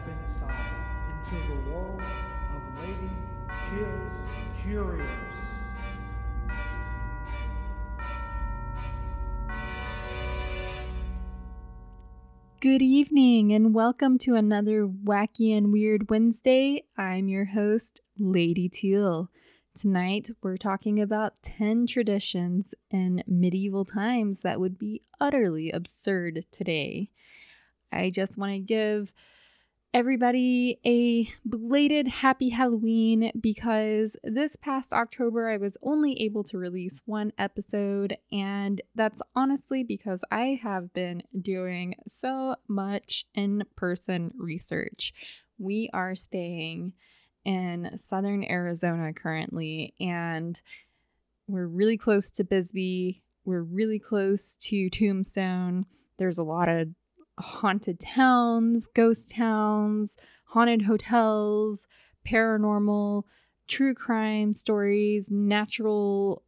step inside into the world of Lady Teal's Curios. Good evening and welcome to another wacky and weird Wednesday. I'm your host, Lady Teal. Tonight we're talking about 10 traditions in medieval times that would be utterly absurd today. I just want to give everybody a belated happy Halloween because this past October I was only able to release one episode, and that's honestly because I have been doing so much in person research. We are staying in southern Arizona currently, and we're really close to Bisbee. We're really close to Tombstone. There's a lot of haunted towns, ghost towns, haunted hotels, paranormal, true crime stories, natural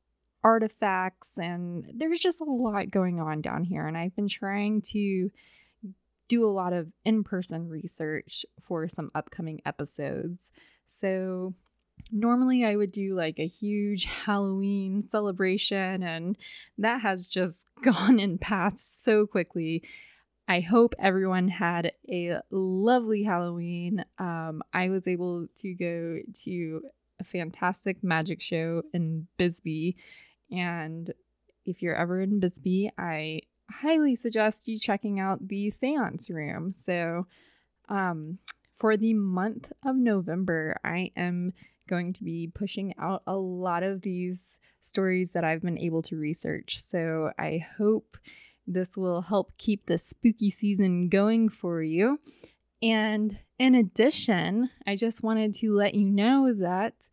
artifacts, and there's just a lot going on down here. And I've been trying to do a lot of in person research for some upcoming episodes. So, normally I would do like a huge Halloween celebration, and that has just gone and passed so quickly. I hope everyone had a lovely Halloween. Um, I was able to go to a fantastic magic show in Bisbee. And if you're ever in Bisbee, I highly suggest you checking out the seance room. So, um, for the month of November, I am going to be pushing out a lot of these stories that I've been able to research. So, I hope this will help keep the spooky season going for you. And in addition, I just wanted to let you know that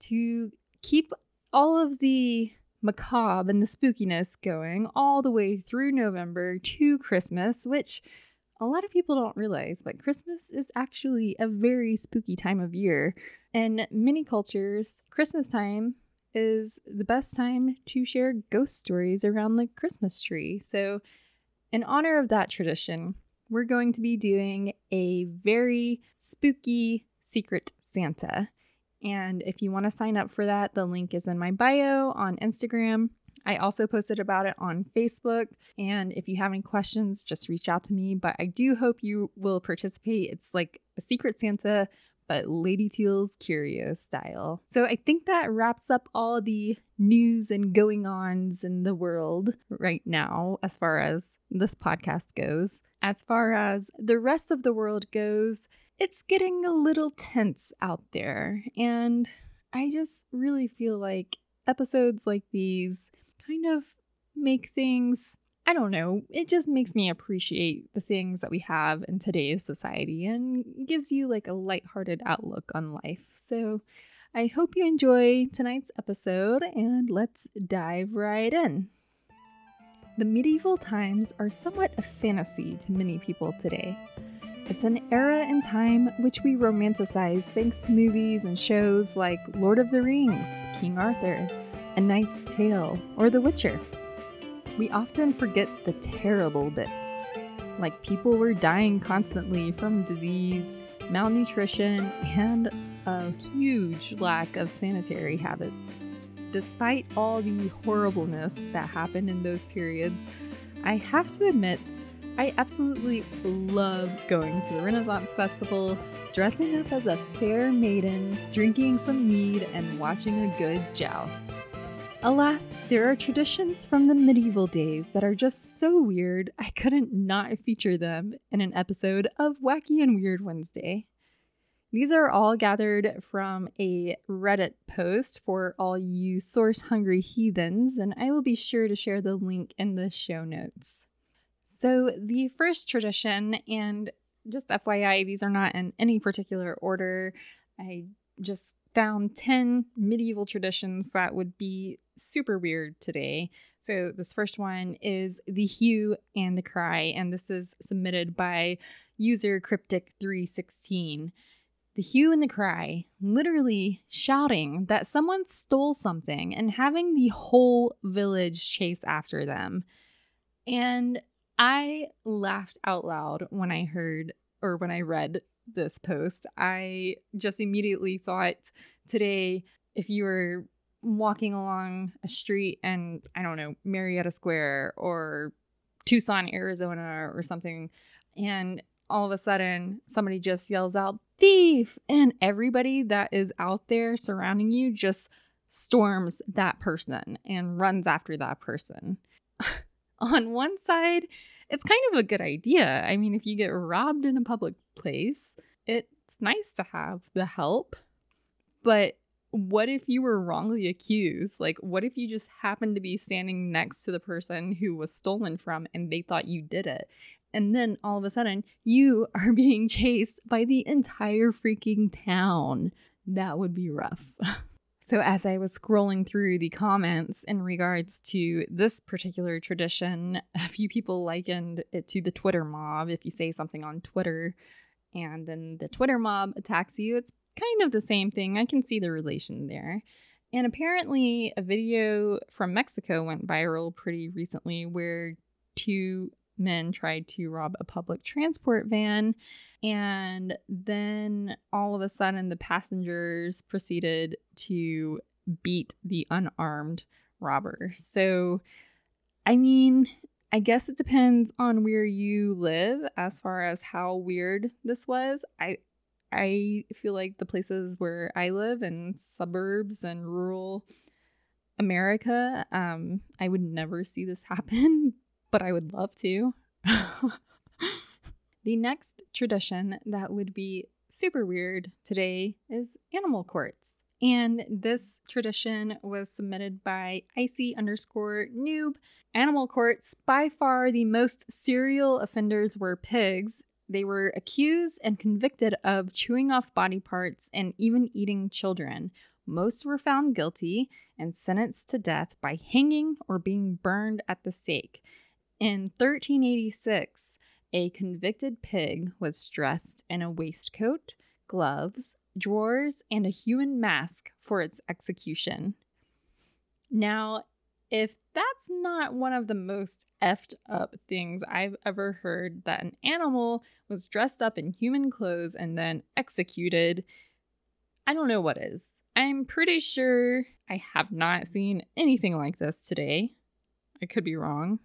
to keep all of the macabre and the spookiness going all the way through November to Christmas, which a lot of people don't realize, but Christmas is actually a very spooky time of year. In many cultures, Christmas time is the best time to share ghost stories around the Christmas tree. So, in honor of that tradition, we're going to be doing a very spooky secret Santa. And if you want to sign up for that, the link is in my bio on Instagram. I also posted about it on Facebook. And if you have any questions, just reach out to me. But I do hope you will participate. It's like a secret Santa but Lady Teal's Curio style. So I think that wraps up all the news and going ons in the world right now, as far as this podcast goes. As far as the rest of the world goes, it's getting a little tense out there. And I just really feel like episodes like these kind of make things I don't know, it just makes me appreciate the things that we have in today's society and gives you like a lighthearted outlook on life. So I hope you enjoy tonight's episode and let's dive right in. The medieval times are somewhat a fantasy to many people today. It's an era in time which we romanticize thanks to movies and shows like Lord of the Rings, King Arthur, A Knight's Tale, or The Witcher. We often forget the terrible bits, like people were dying constantly from disease, malnutrition, and a huge lack of sanitary habits. Despite all the horribleness that happened in those periods, I have to admit, I absolutely love going to the Renaissance Festival, dressing up as a fair maiden, drinking some mead, and watching a good joust. Alas, there are traditions from the medieval days that are just so weird, I couldn't not feature them in an episode of Wacky and Weird Wednesday. These are all gathered from a Reddit post for all you source hungry heathens, and I will be sure to share the link in the show notes. So, the first tradition, and just FYI, these are not in any particular order. I just found 10 medieval traditions that would be super weird today. So, this first one is the hue and the cry, and this is submitted by user cryptic316. The hue and the cry, literally shouting that someone stole something and having the whole village chase after them. And I laughed out loud when I heard or when I read this post, I just immediately thought today, if you were walking along a street and I don't know, Marietta Square or Tucson, Arizona or something, and all of a sudden somebody just yells out, thief, and everybody that is out there surrounding you just storms that person and runs after that person. On one side, it's kind of a good idea. I mean, if you get robbed in a public place, it's nice to have the help. But what if you were wrongly accused? Like, what if you just happened to be standing next to the person who was stolen from and they thought you did it? And then all of a sudden, you are being chased by the entire freaking town. That would be rough. So, as I was scrolling through the comments in regards to this particular tradition, a few people likened it to the Twitter mob. If you say something on Twitter and then the Twitter mob attacks you, it's kind of the same thing. I can see the relation there. And apparently, a video from Mexico went viral pretty recently where two men tried to rob a public transport van and then all of a sudden, the passengers proceeded to beat the unarmed robber. So, I mean, I guess it depends on where you live as far as how weird this was. I I feel like the places where I live in suburbs and rural America, um, I would never see this happen, but I would love to. The next tradition that would be super weird today is animal courts. And this tradition was submitted by icy underscore noob. Animal courts, by far the most serial offenders were pigs. They were accused and convicted of chewing off body parts and even eating children. Most were found guilty and sentenced to death by hanging or being burned at the stake. In 1386, a convicted pig was dressed in a waistcoat, gloves, drawers, and a human mask for its execution. Now, if that's not one of the most effed up things I've ever heard that an animal was dressed up in human clothes and then executed, I don't know what is. I'm pretty sure I have not seen anything like this today. I could be wrong,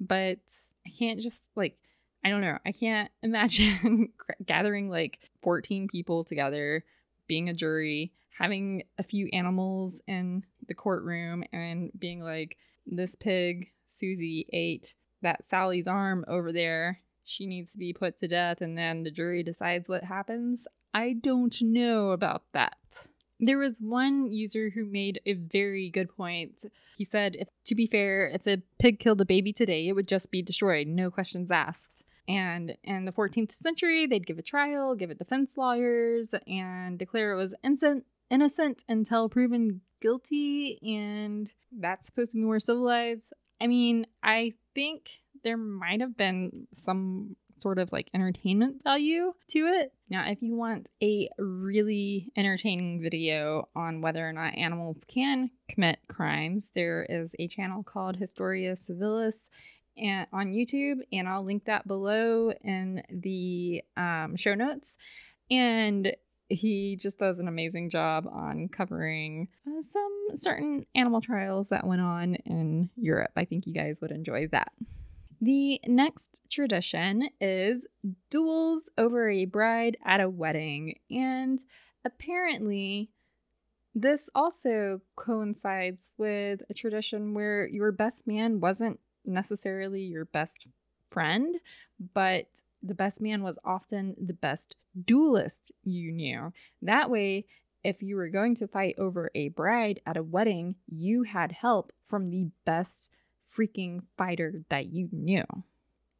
but I can't just like I don't know. I can't imagine gathering like 14 people together, being a jury, having a few animals in the courtroom, and being like, this pig, Susie, ate that Sally's arm over there. She needs to be put to death, and then the jury decides what happens. I don't know about that. There was one user who made a very good point. He said, if, to be fair, if a pig killed a baby today, it would just be destroyed, no questions asked. And in the 14th century, they'd give a trial, give it defense lawyers, and declare it was innocent, innocent until proven guilty. And that's supposed to be more civilized. I mean, I think there might have been some sort of like entertainment value to it. Now, if you want a really entertaining video on whether or not animals can commit crimes, there is a channel called Historia Civilis and on YouTube, and I'll link that below in the um, show notes. And he just does an amazing job on covering uh, some certain animal trials that went on in Europe. I think you guys would enjoy that. The next tradition is duels over a bride at a wedding. And apparently, this also coincides with a tradition where your best man wasn't necessarily your best friend, but the best man was often the best duelist you knew. That way, if you were going to fight over a bride at a wedding, you had help from the best freaking fighter that you knew.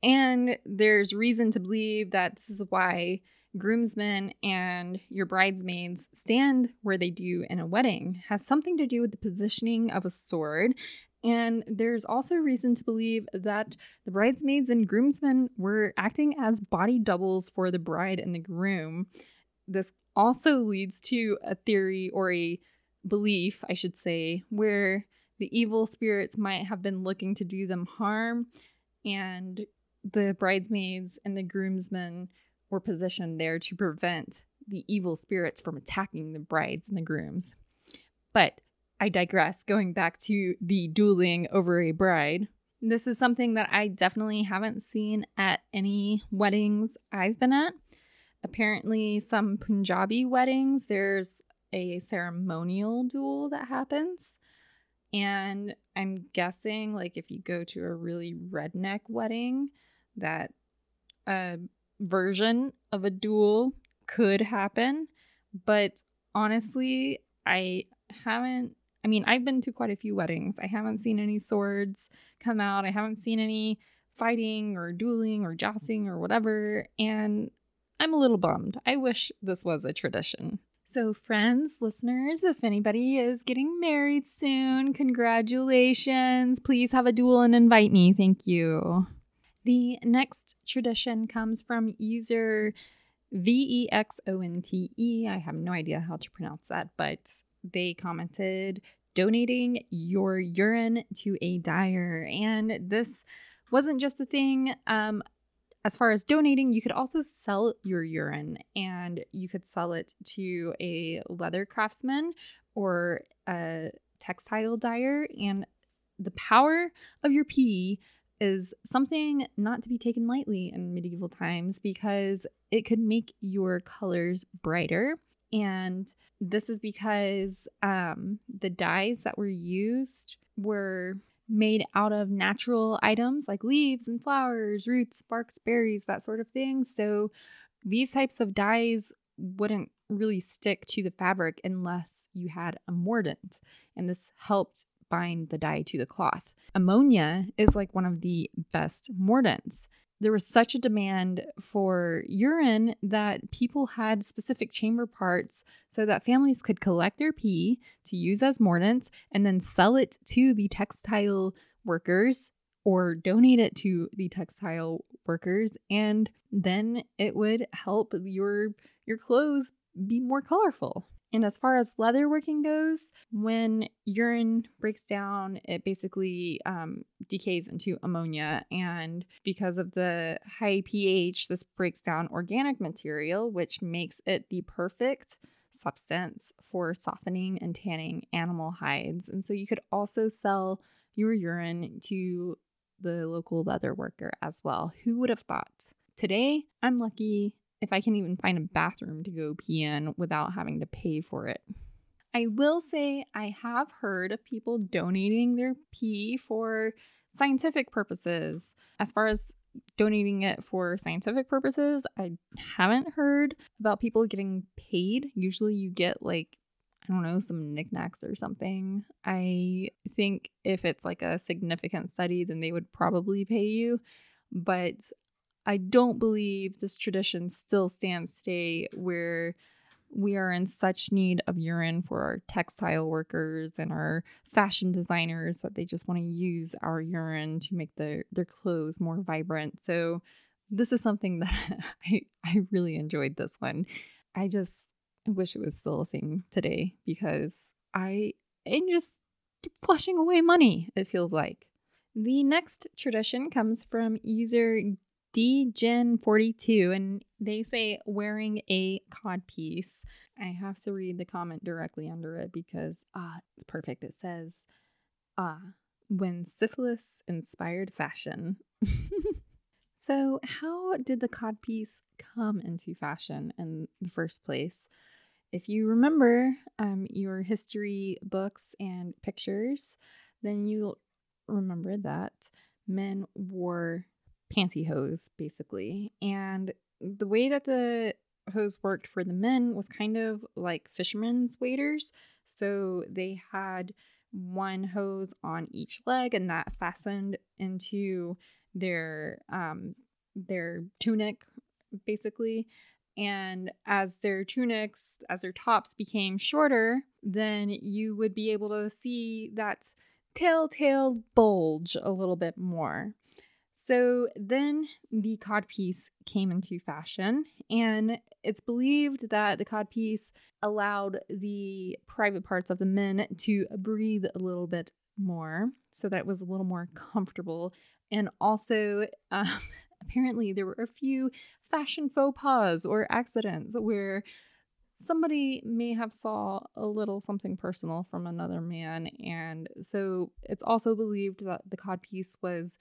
And there's reason to believe that this is why groomsmen and your bridesmaids stand where they do in a wedding has something to do with the positioning of a sword and there's also reason to believe that the bridesmaids and groomsmen were acting as body doubles for the bride and the groom. This also leads to a theory or a belief, I should say, where the evil spirits might have been looking to do them harm, and the bridesmaids and the groomsmen were positioned there to prevent the evil spirits from attacking the brides and the grooms. But I digress, going back to the dueling over a bride. This is something that I definitely haven't seen at any weddings I've been at. Apparently, some Punjabi weddings, there's a ceremonial duel that happens. And I'm guessing, like, if you go to a really redneck wedding, that a version of a duel could happen. But honestly, I haven't. I mean, I've been to quite a few weddings. I haven't seen any swords come out. I haven't seen any fighting or dueling or jousting or whatever. And I'm a little bummed. I wish this was a tradition. So, friends, listeners, if anybody is getting married soon, congratulations. Please have a duel and invite me. Thank you. The next tradition comes from user V E X O N T E. I have no idea how to pronounce that, but they commented donating your urine to a dyer. And this wasn't just a thing. Um, as far as donating, you could also sell your urine and you could sell it to a leather craftsman or a textile dyer. And the power of your pee is something not to be taken lightly in medieval times because it could make your colors brighter. And this is because um, the dyes that were used were made out of natural items like leaves and flowers, roots, barks, berries, that sort of thing. So these types of dyes wouldn't really stick to the fabric unless you had a mordant. And this helped bind the dye to the cloth. Ammonia is like one of the best mordants there was such a demand for urine that people had specific chamber parts so that families could collect their pee to use as mordants and then sell it to the textile workers or donate it to the textile workers and then it would help your your clothes be more colorful. And as far as leather working goes, when urine breaks down, it basically um, decays into ammonia. And because of the high pH, this breaks down organic material, which makes it the perfect substance for softening and tanning animal hides. And so you could also sell your urine to the local leather worker as well. Who would have thought? Today, I'm lucky if I can even find a bathroom to go pee in without having to pay for it. I will say I have heard of people donating their pee for scientific purposes. As far as donating it for scientific purposes, I haven't heard about people getting paid. Usually you get like I don't know, some knickknacks or something. I think if it's like a significant study, then they would probably pay you. But I don't believe this tradition still stands today where we are in such need of urine for our textile workers and our fashion designers that they just want to use our urine to make their, their clothes more vibrant. So this is something that I, I really enjoyed this one. I just wish it was still a thing today because I am just flushing away money, it feels like. The next tradition comes from user DGen42, and they say wearing a codpiece. I have to read the comment directly under it because ah, it's perfect. It says, ah, when syphilis inspired fashion. so, how did the codpiece come into fashion in the first place? If you remember um, your history books and pictures, then you'll remember that men wore pantyhose, basically. And the way that the hose worked for the men was kind of like fishermen's waders. So they had one hose on each leg, and that fastened into their um, their tunic, basically. And as their tunics, as their tops became shorter, then you would be able to see that telltale bulge a little bit more. So then the codpiece came into fashion, and it's believed that the codpiece allowed the private parts of the men to breathe a little bit more so that it was a little more comfortable. And also, um, apparently there were a few fashion faux pas or accidents where somebody may have saw a little something personal from another man and so it's also believed that the codpiece was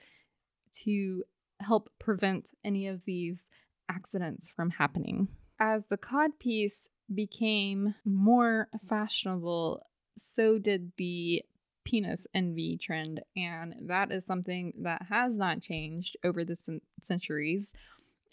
to help prevent any of these accidents from happening. As the codpiece became more fashionable so did the penis envy trend and that is something that has not changed over the centuries.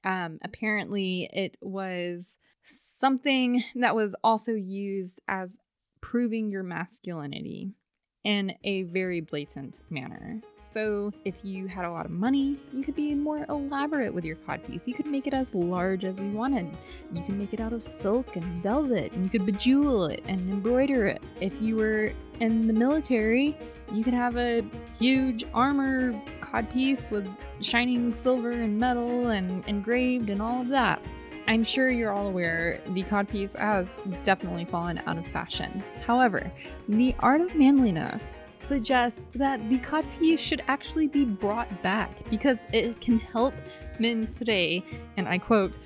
Um, apparently it was something that was also used as proving your masculinity in a very blatant manner. So, if you had a lot of money, you could be more elaborate with your codpiece. You could make it as large as you wanted. You could make it out of silk and velvet, and you could bejewel it and embroider it. If you were in the military, you could have a huge armor codpiece with shining silver and metal and engraved and all of that. I'm sure you're all aware the codpiece has definitely fallen out of fashion. However, the art of manliness suggests that the codpiece should actually be brought back because it can help men today, and I quote,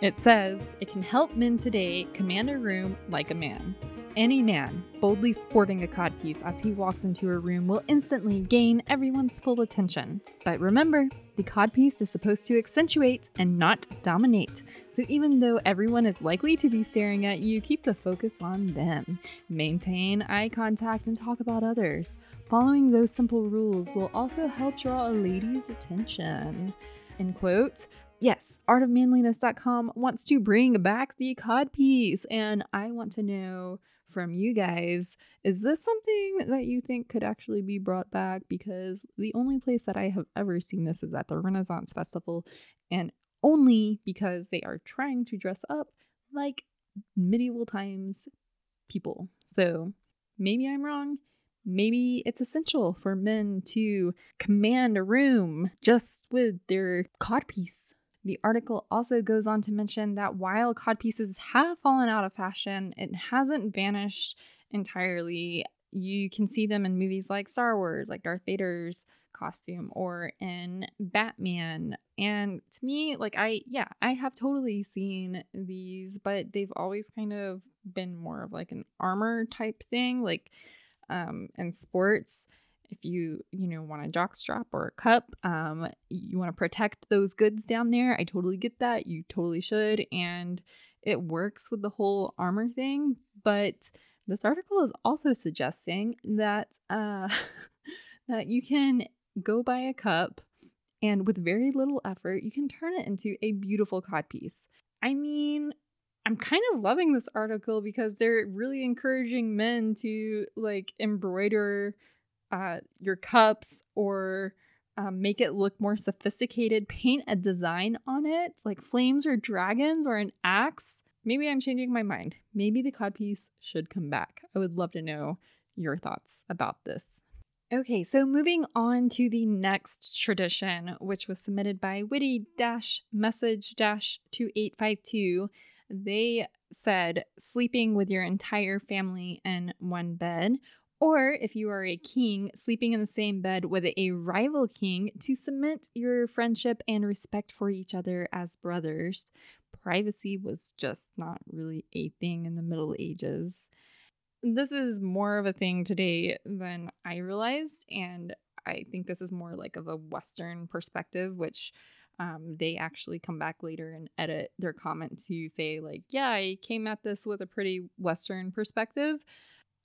it says, it can help men today command a room like a man. Any man boldly sporting a codpiece as he walks into a room will instantly gain everyone's full attention. But remember, the codpiece is supposed to accentuate and not dominate. So even though everyone is likely to be staring at you, keep the focus on them. Maintain eye contact and talk about others. Following those simple rules will also help draw a lady's attention. End quote. Yes, artofmanliness.com wants to bring back the codpiece, and I want to know from you guys. Is this something that you think could actually be brought back? Because the only place that I have ever seen this is at the Renaissance Festival, and only because they are trying to dress up like medieval times people. So maybe I'm wrong. Maybe it's essential for men to command a room just with their codpiece. The article also goes on to mention that while codpieces have fallen out of fashion, it hasn't vanished entirely. You can see them in movies like Star Wars, like Darth Vader's costume, or in Batman. And to me, like, I, yeah, I have totally seen these, but they've always kind of been more of like an armor type thing, like um, in sports if you you know want a jock strap or a cup um you want to protect those goods down there i totally get that you totally should and it works with the whole armor thing but this article is also suggesting that uh that you can go buy a cup and with very little effort you can turn it into a beautiful codpiece i mean I'm kind of loving this article because they're really encouraging men to like embroider uh, your cups or um, make it look more sophisticated, paint a design on it, like flames or dragons or an axe. Maybe I'm changing my mind. Maybe the codpiece should come back. I would love to know your thoughts about this. Okay, so moving on to the next tradition, which was submitted by witty message 2852. They said sleeping with your entire family in one bed or if you are a king, sleeping in the same bed with a rival king to cement your friendship and respect for each other as brothers. Privacy was just not really a thing in the Middle Ages. This is more of a thing today than I realized, and I think this is more like of a Western perspective, which um, they actually come back later and edit their comment to say, like, yeah, I came at this with a pretty Western perspective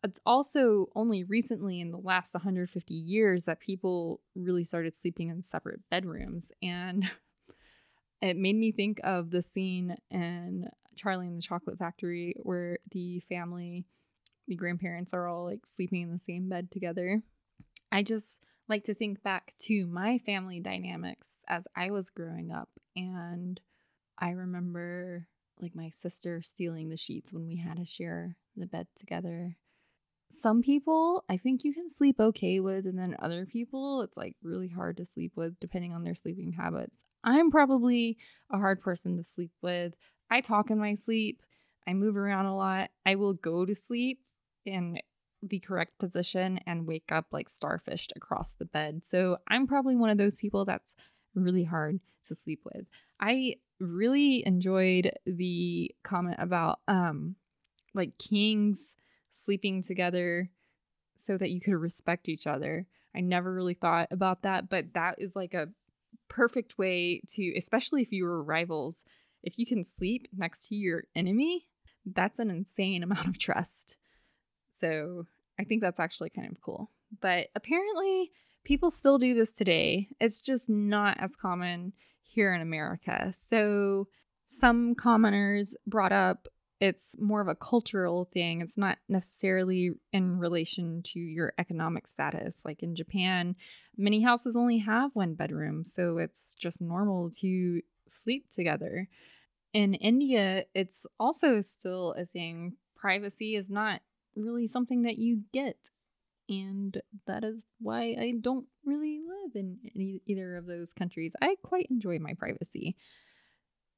it's also only recently in the last 150 years that people really started sleeping in separate bedrooms. And it made me think of the scene in Charlie and the Chocolate Factory where the family, the grandparents are all like sleeping in the same bed together. I just like to think back to my family dynamics as I was growing up. And I remember like my sister stealing the sheets when we had to share the bed together some people I think you can sleep okay with, and then other people it's like really hard to sleep with depending on their sleeping habits. I'm probably a hard person to sleep with. I talk in my sleep, I move around a lot. I will go to sleep in the correct position and wake up like starfished across the bed. So I'm probably one of those people that's really hard to sleep with. I really enjoyed the comment about um like kings sleeping together so that you could respect each other. I never really thought about that, but that is like a perfect way to especially if you were rivals, if you can sleep next to your enemy, that's an insane amount of trust. So, I think that's actually kind of cool. But apparently, people still do this today. It's just not as common here in America. So, some commoners brought up it's more of a cultural thing. It's not necessarily in relation to your economic status. Like in Japan, many houses only have one bedroom, so it's just normal to sleep together. In India, it's also still a thing. Privacy is not really something that you get. And that is why I don't really live in any, either of those countries. I quite enjoy my privacy.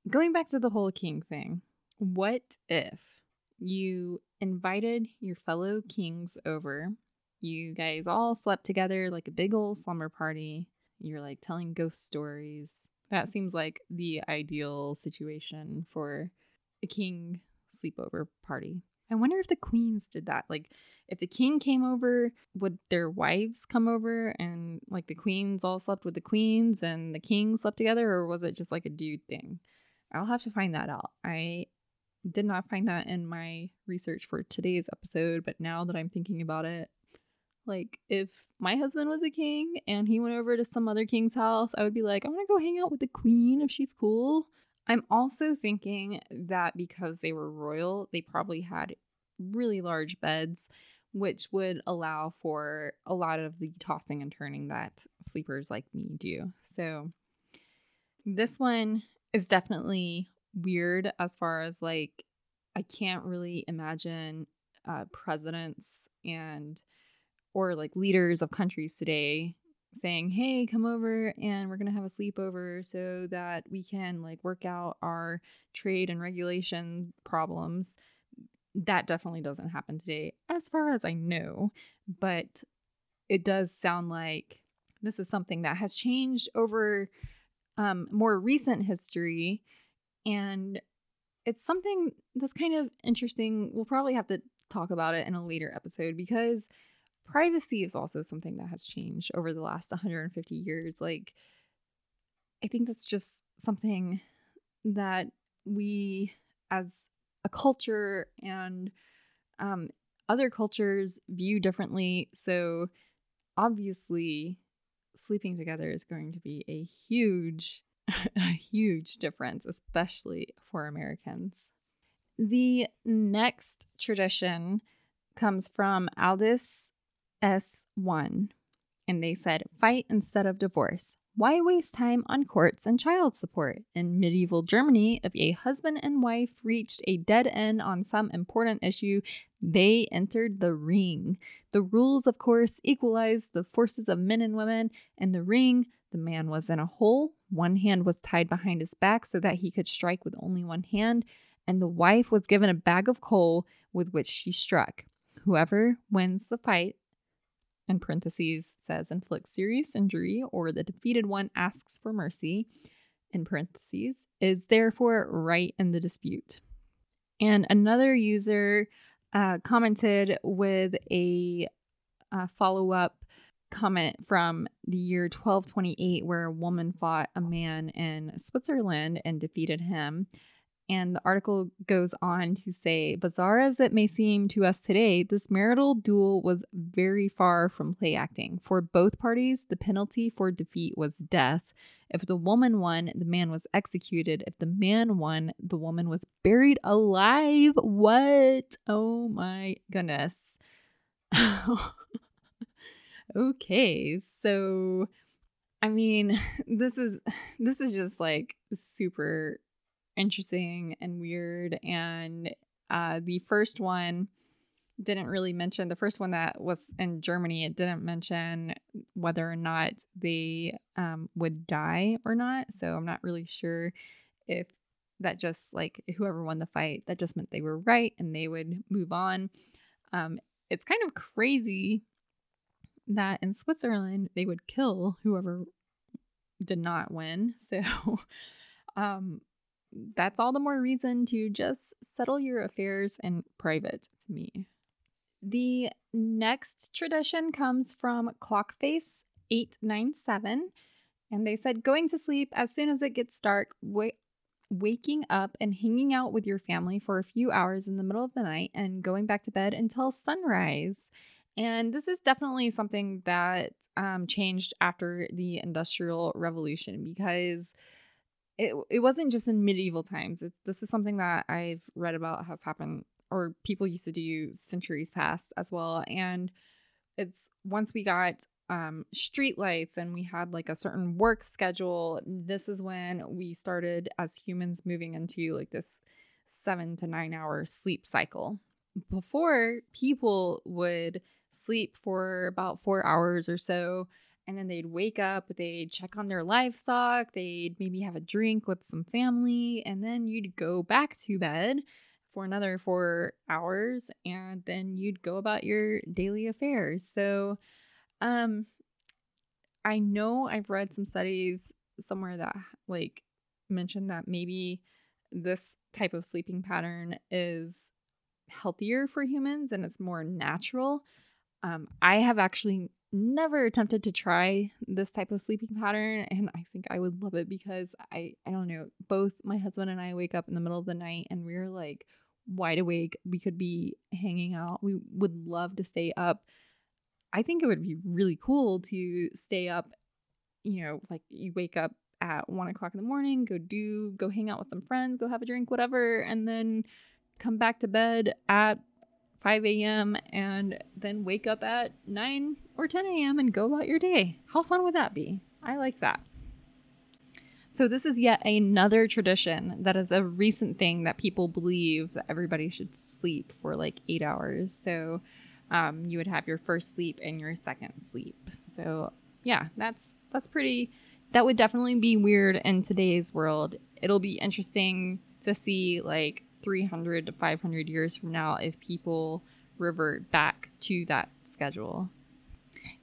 Going back to the whole king thing, what if you invited your fellow kings over? You guys all slept together like a big old slumber party. You're like telling ghost stories. That seems like the ideal situation for a king sleepover party. I wonder if the queens did that. Like, if the king came over, would their wives come over and like the queens all slept with the queens and the king slept together, or was it just like a dude thing? I'll have to find that out. I did not find that in my research for today's episode, but now that I'm thinking about it, like if my husband was a king and he went over to some other king's house, I would be like, I want to go hang out with the queen if she's cool. I'm also thinking that because they were royal, they probably had really large beds, which would allow for a lot of the tossing and turning that sleepers like me do. So this one is definitely weird as far as like I can't really imagine uh, presidents and or like leaders of countries today saying, "Hey, come over and we're going to have a sleepover so that we can like work out our trade and regulation problems." That definitely doesn't happen today as far as I know, but it does sound like this is something that has changed over um, more recent history and it's something that's kind of interesting. We'll probably have to talk about it in a later episode because privacy is also something that has changed over the last 150 years. Like, I think that's just something that we, as a culture and um, other cultures, view differently. So, obviously, sleeping together is going to be a huge a huge difference, especially for Americans. The next tradition comes from Aldous S1, and they said, Fight instead of divorce. Why waste time on courts and child support? In medieval Germany, if a husband and wife reached a dead end on some important issue, they entered the ring. The rules, of course, equalized the forces of men and women. In the ring, the man was in a hole, one hand was tied behind his back so that he could strike with only one hand, and the wife was given a bag of coal with which she struck. Whoever wins the fight, in parentheses, says inflicts serious injury, or the defeated one asks for mercy, in parentheses, is therefore right in the dispute. And another user uh, commented with a uh, follow up comment from the year 1228 where a woman fought a man in Switzerland and defeated him. And the article goes on to say, bizarre as it may seem to us today, this marital duel was very far from play acting. For both parties, the penalty for defeat was death. If the woman won, the man was executed. If the man won, the woman was buried alive. What? Oh my goodness. okay, so I mean, this is this is just like super interesting and weird and uh the first one didn't really mention the first one that was in Germany it didn't mention whether or not they um would die or not so I'm not really sure if that just like whoever won the fight that just meant they were right and they would move on. Um it's kind of crazy that in Switzerland they would kill whoever did not win. So, um, that's all the more reason to just settle your affairs in private to me. The next tradition comes from Clockface 897. And they said going to sleep as soon as it gets dark, waking up and hanging out with your family for a few hours in the middle of the night, and going back to bed until sunrise. And this is definitely something that um, changed after the Industrial Revolution because it, it wasn't just in medieval times. It, this is something that I've read about has happened or people used to do centuries past as well. And it's once we got um, street lights and we had like a certain work schedule, this is when we started as humans moving into like this seven to nine hour sleep cycle. Before, people would sleep for about four hours or so and then they'd wake up, they'd check on their livestock, they'd maybe have a drink with some family, and then you'd go back to bed for another four hours, and then you'd go about your daily affairs. So, um, I know I've read some studies somewhere that like mentioned that maybe this type of sleeping pattern is healthier for humans and it's more natural. Um, I have actually never attempted to try this type of sleeping pattern and I think I would love it because I I don't know, both my husband and I wake up in the middle of the night and we're like wide awake. We could be hanging out. We would love to stay up. I think it would be really cool to stay up, you know, like you wake up at one o'clock in the morning, go do, go hang out with some friends, go have a drink, whatever, and then come back to bed at 5 a.m. and then wake up at 9 or 10 a.m. and go about your day. How fun would that be? I like that. So, this is yet another tradition that is a recent thing that people believe that everybody should sleep for like eight hours. So, um, you would have your first sleep and your second sleep. So, yeah, that's that's pretty. That would definitely be weird in today's world. It'll be interesting to see like 300 to 500 years from now if people revert back to that schedule.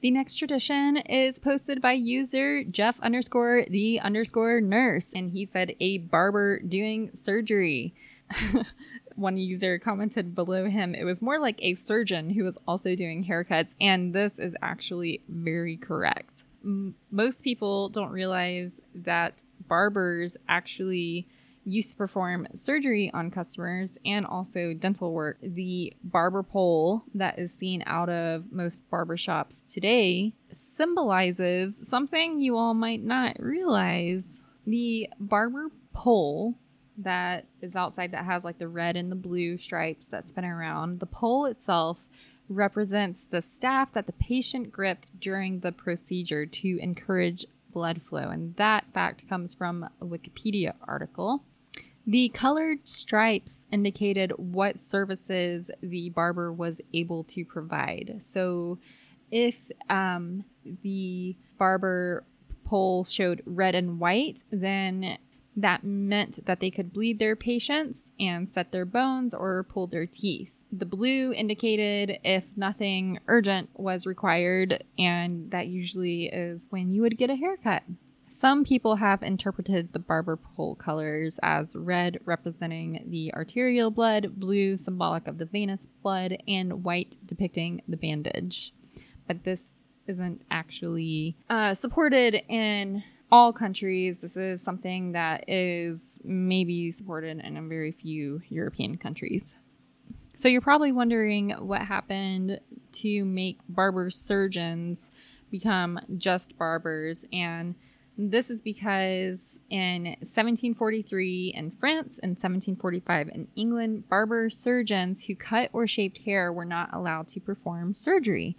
The next tradition is posted by user Jeff underscore the underscore nurse, and he said a barber doing surgery. One user commented below him, it was more like a surgeon who was also doing haircuts, and this is actually very correct. M- most people don't realize that barbers actually used to perform surgery on customers and also dental work. The barber pole that is seen out of most barbershops today symbolizes something you all might not realize. The barber pole that is outside that has like the red and the blue stripes that spin around, the pole itself represents the staff that the patient gripped during the procedure to encourage blood flow. And that fact comes from a Wikipedia article. The colored stripes indicated what services the barber was able to provide. So, if um, the barber pole showed red and white, then that meant that they could bleed their patients and set their bones or pull their teeth. The blue indicated if nothing urgent was required, and that usually is when you would get a haircut. Some people have interpreted the barber pole colors as red representing the arterial blood, blue symbolic of the venous blood, and white depicting the bandage. But this isn't actually uh, supported in all countries. This is something that is maybe supported in a very few European countries. So you're probably wondering what happened to make barber surgeons become just barbers and this is because in 1743 in France and 1745 in England, barber surgeons who cut or shaved hair were not allowed to perform surgery.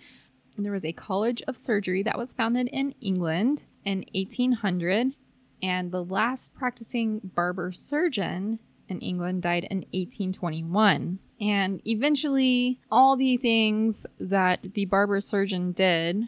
And there was a college of surgery that was founded in England in 1800, and the last practicing barber surgeon in England died in 1821. And eventually, all the things that the barber surgeon did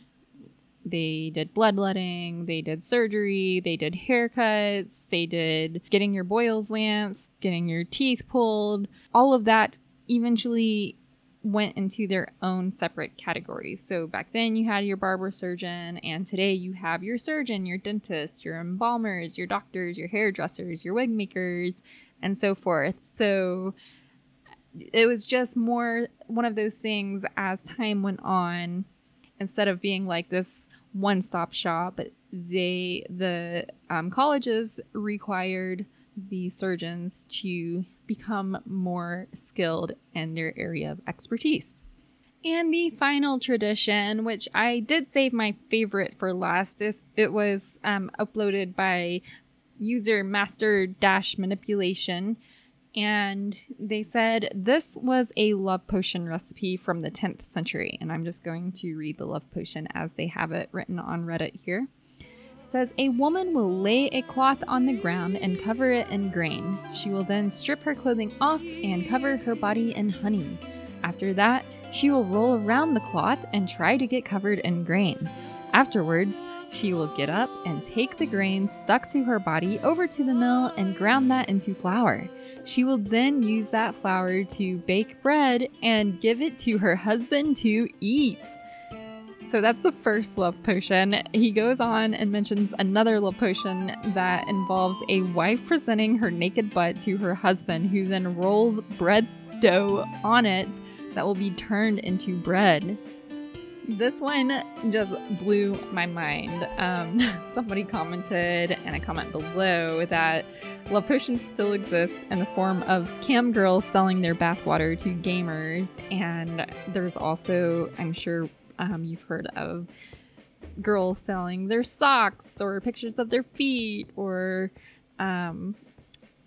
they did bloodletting, they did surgery, they did haircuts, they did getting your boils lanced, getting your teeth pulled. All of that eventually went into their own separate categories. So back then you had your barber surgeon, and today you have your surgeon, your dentist, your embalmers, your doctors, your hairdressers, your wig makers, and so forth. So it was just more one of those things as time went on instead of being like this one-stop shop they the um, colleges required the surgeons to become more skilled in their area of expertise. And the final tradition, which I did save my favorite for last, is it was um, uploaded by user master dash manipulation. And they said this was a love potion recipe from the 10th century. And I'm just going to read the love potion as they have it written on Reddit here says a woman will lay a cloth on the ground and cover it in grain. She will then strip her clothing off and cover her body in honey. After that, she will roll around the cloth and try to get covered in grain. Afterwards, she will get up and take the grain stuck to her body over to the mill and ground that into flour. She will then use that flour to bake bread and give it to her husband to eat. So that's the first love potion. He goes on and mentions another love potion that involves a wife presenting her naked butt to her husband, who then rolls bread dough on it that will be turned into bread. This one just blew my mind. Um, somebody commented in a comment below that love potions still exist in the form of cam girls selling their bathwater to gamers, and there's also, I'm sure, um, you've heard of girls selling their socks or pictures of their feet or um,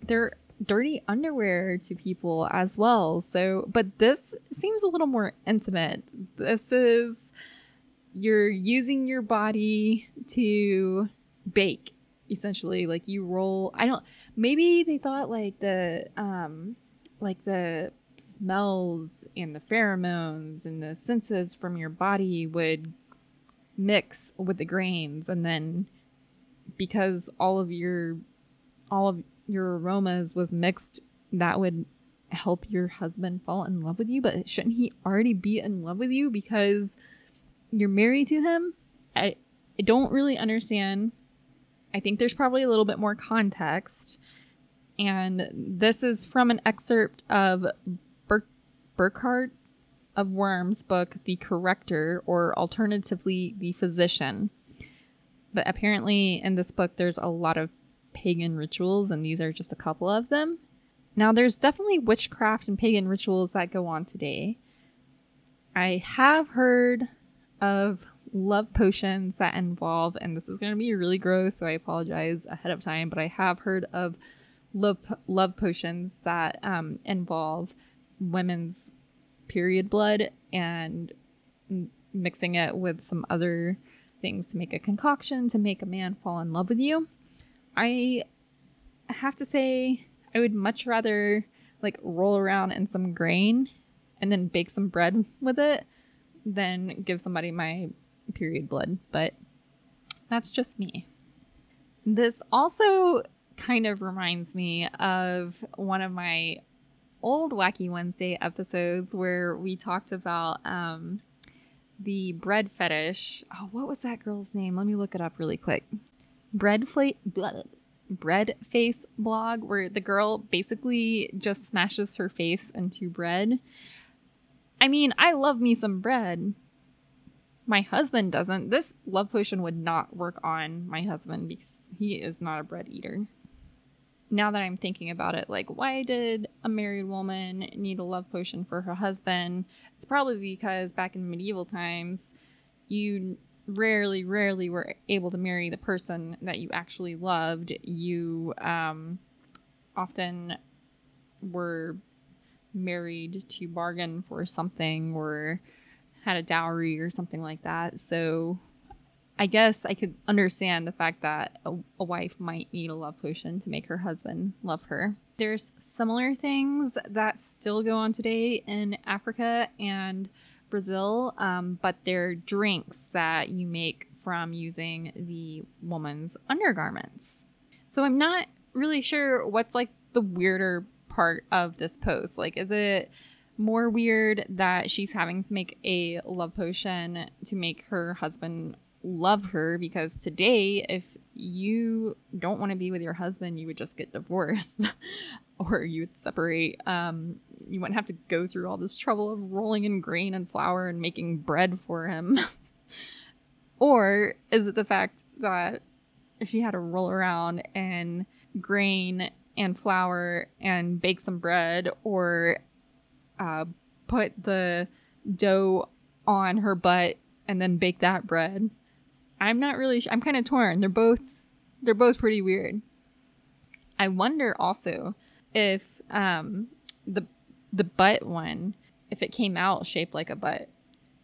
their dirty underwear to people as well. So, but this seems a little more intimate. This is you're using your body to bake essentially like you roll i don't maybe they thought like the um like the smells and the pheromones and the senses from your body would mix with the grains and then because all of your all of your aromas was mixed that would help your husband fall in love with you. But shouldn't he already be in love with you? Because you're married to him. I, I don't really understand. I think there's probably a little bit more context. And this is from an excerpt of Burchard of Worms' book, The Corrector, or alternatively, The Physician. But apparently, in this book, there's a lot of pagan rituals, and these are just a couple of them. Now, there's definitely witchcraft and pagan rituals that go on today. I have heard of love potions that involve, and this is going to be really gross, so I apologize ahead of time, but I have heard of love, love potions that um, involve women's period blood and mixing it with some other things to make a concoction to make a man fall in love with you. I have to say, I would much rather like roll around in some grain and then bake some bread with it than give somebody my period blood. But that's just me. This also kind of reminds me of one of my old Wacky Wednesday episodes where we talked about um, the bread fetish. Oh, what was that girl's name? Let me look it up really quick. Bread fla- bread face blog where the girl basically just smashes her face into bread. I mean, I love me some bread. My husband doesn't. This love potion would not work on my husband because he is not a bread eater now that I'm thinking about it, like, why did a married woman need a love potion for her husband? It's probably because back in medieval times, you rarely, rarely were able to marry the person that you actually loved. You um, often were married to bargain for something or had a dowry or something like that. So I guess I could understand the fact that a, a, wife might need a love potion to make her husband love her. There's similar things that still go on today in Africa and Brazil, um, but they're drinks that you make from using the woman's undergarments. So I'm not really sure what's like the weirder part of this post. Like, is it More weird that she's having to make a love potion to make her husband love her because today, if you don't want to be with your husband, you would just get divorced or you would separate. Um, you wouldn't have to go through all this trouble of rolling in grain and flour and making bread for him. or is it the fact that if she had to roll around in grain and flour and bake some bread or uh, put the dough on her butt and then bake that bread? I'm not really. Sh- I'm kind of torn. They're both. They're both pretty weird. I wonder also if um the the butt one, if it came out shaped like a butt,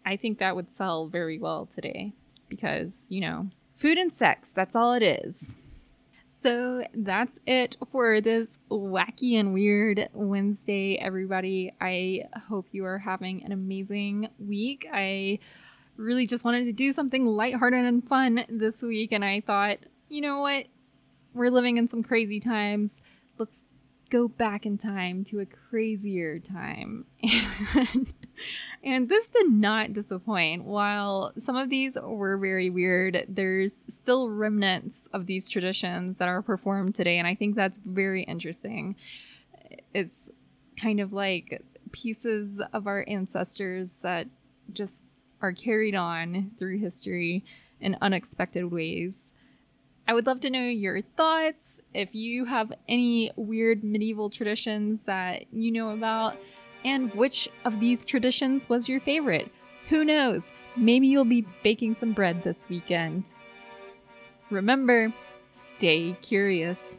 I think that would sell very well today because you know food and sex. That's all it is. So that's it for this wacky and weird Wednesday, everybody. I hope you are having an amazing week. I really just wanted to do something lighthearted and fun this week. And I thought, you know what? We're living in some crazy times. Let's go back in time to a crazier time. and this did not disappoint. While some of these were very weird, there's still remnants of these traditions that are performed today. And I think that's very interesting. It's kind of like pieces of our ancestors that just are carried on through history in unexpected ways. I would love to know your thoughts. If you have any weird medieval traditions that you know about, and which of these traditions was your favorite? Who knows? Maybe you'll be baking some bread this weekend. Remember, stay curious.